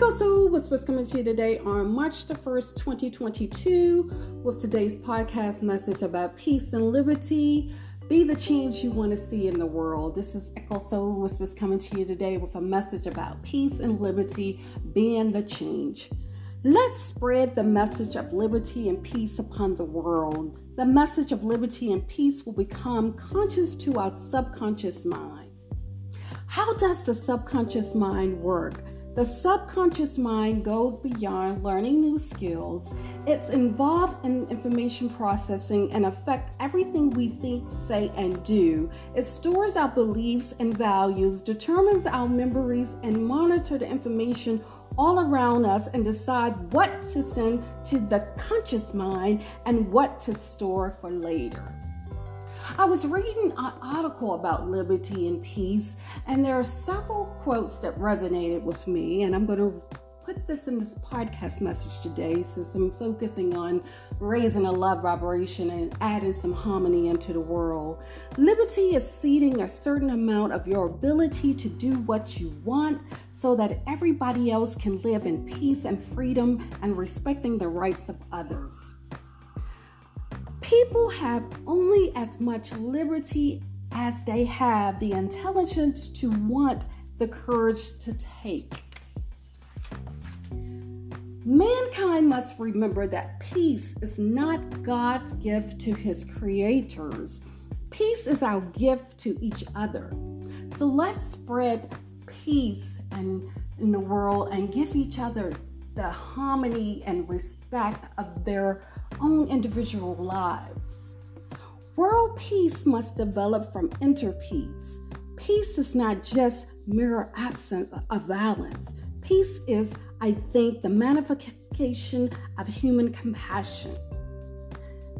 Echo Soul Whispers coming to you today on March the 1st, 2022, with today's podcast message about peace and liberty. Be the change you want to see in the world. This is Echo Soul Whispers coming to you today with a message about peace and liberty being the change. Let's spread the message of liberty and peace upon the world. The message of liberty and peace will become conscious to our subconscious mind. How does the subconscious mind work? The subconscious mind goes beyond learning new skills. It's involved in information processing and affect everything we think, say, and do. It stores our beliefs and values, determines our memories, and monitor the information all around us and decide what to send to the conscious mind and what to store for later. I was reading an article about liberty and peace, and there are several quotes that resonated with me, and I'm going to put this in this podcast message today since I'm focusing on raising a love vibration and adding some harmony into the world. Liberty is ceding a certain amount of your ability to do what you want so that everybody else can live in peace and freedom and respecting the rights of others. People have only as much liberty as they have the intelligence to want the courage to take. Mankind must remember that peace is not God's gift to his creators. Peace is our gift to each other. So let's spread peace and in the world and give each other the harmony and respect of their own individual lives. World peace must develop from inner peace. Peace is not just mere absence of violence. Peace is, I think, the manifestation of human compassion.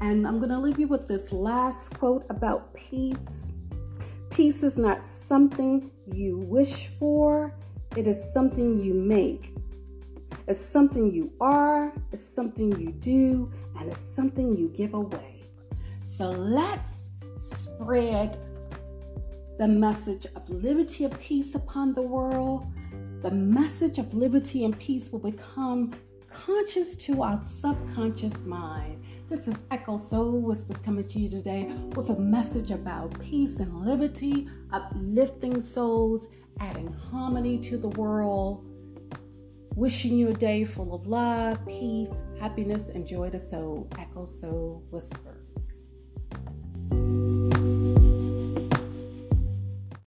And I'm going to leave you with this last quote about peace. Peace is not something you wish for, it is something you make. It's something you are, it's something you do, and it's something you give away. So let's spread the message of liberty and peace upon the world. The message of liberty and peace will become conscious to our subconscious mind. This is Echo Soul Whispers coming to you today with a message about peace and liberty, uplifting souls, adding harmony to the world Wishing you a day full of love, peace, happiness, and joy to soul. Echo Soul Whisper.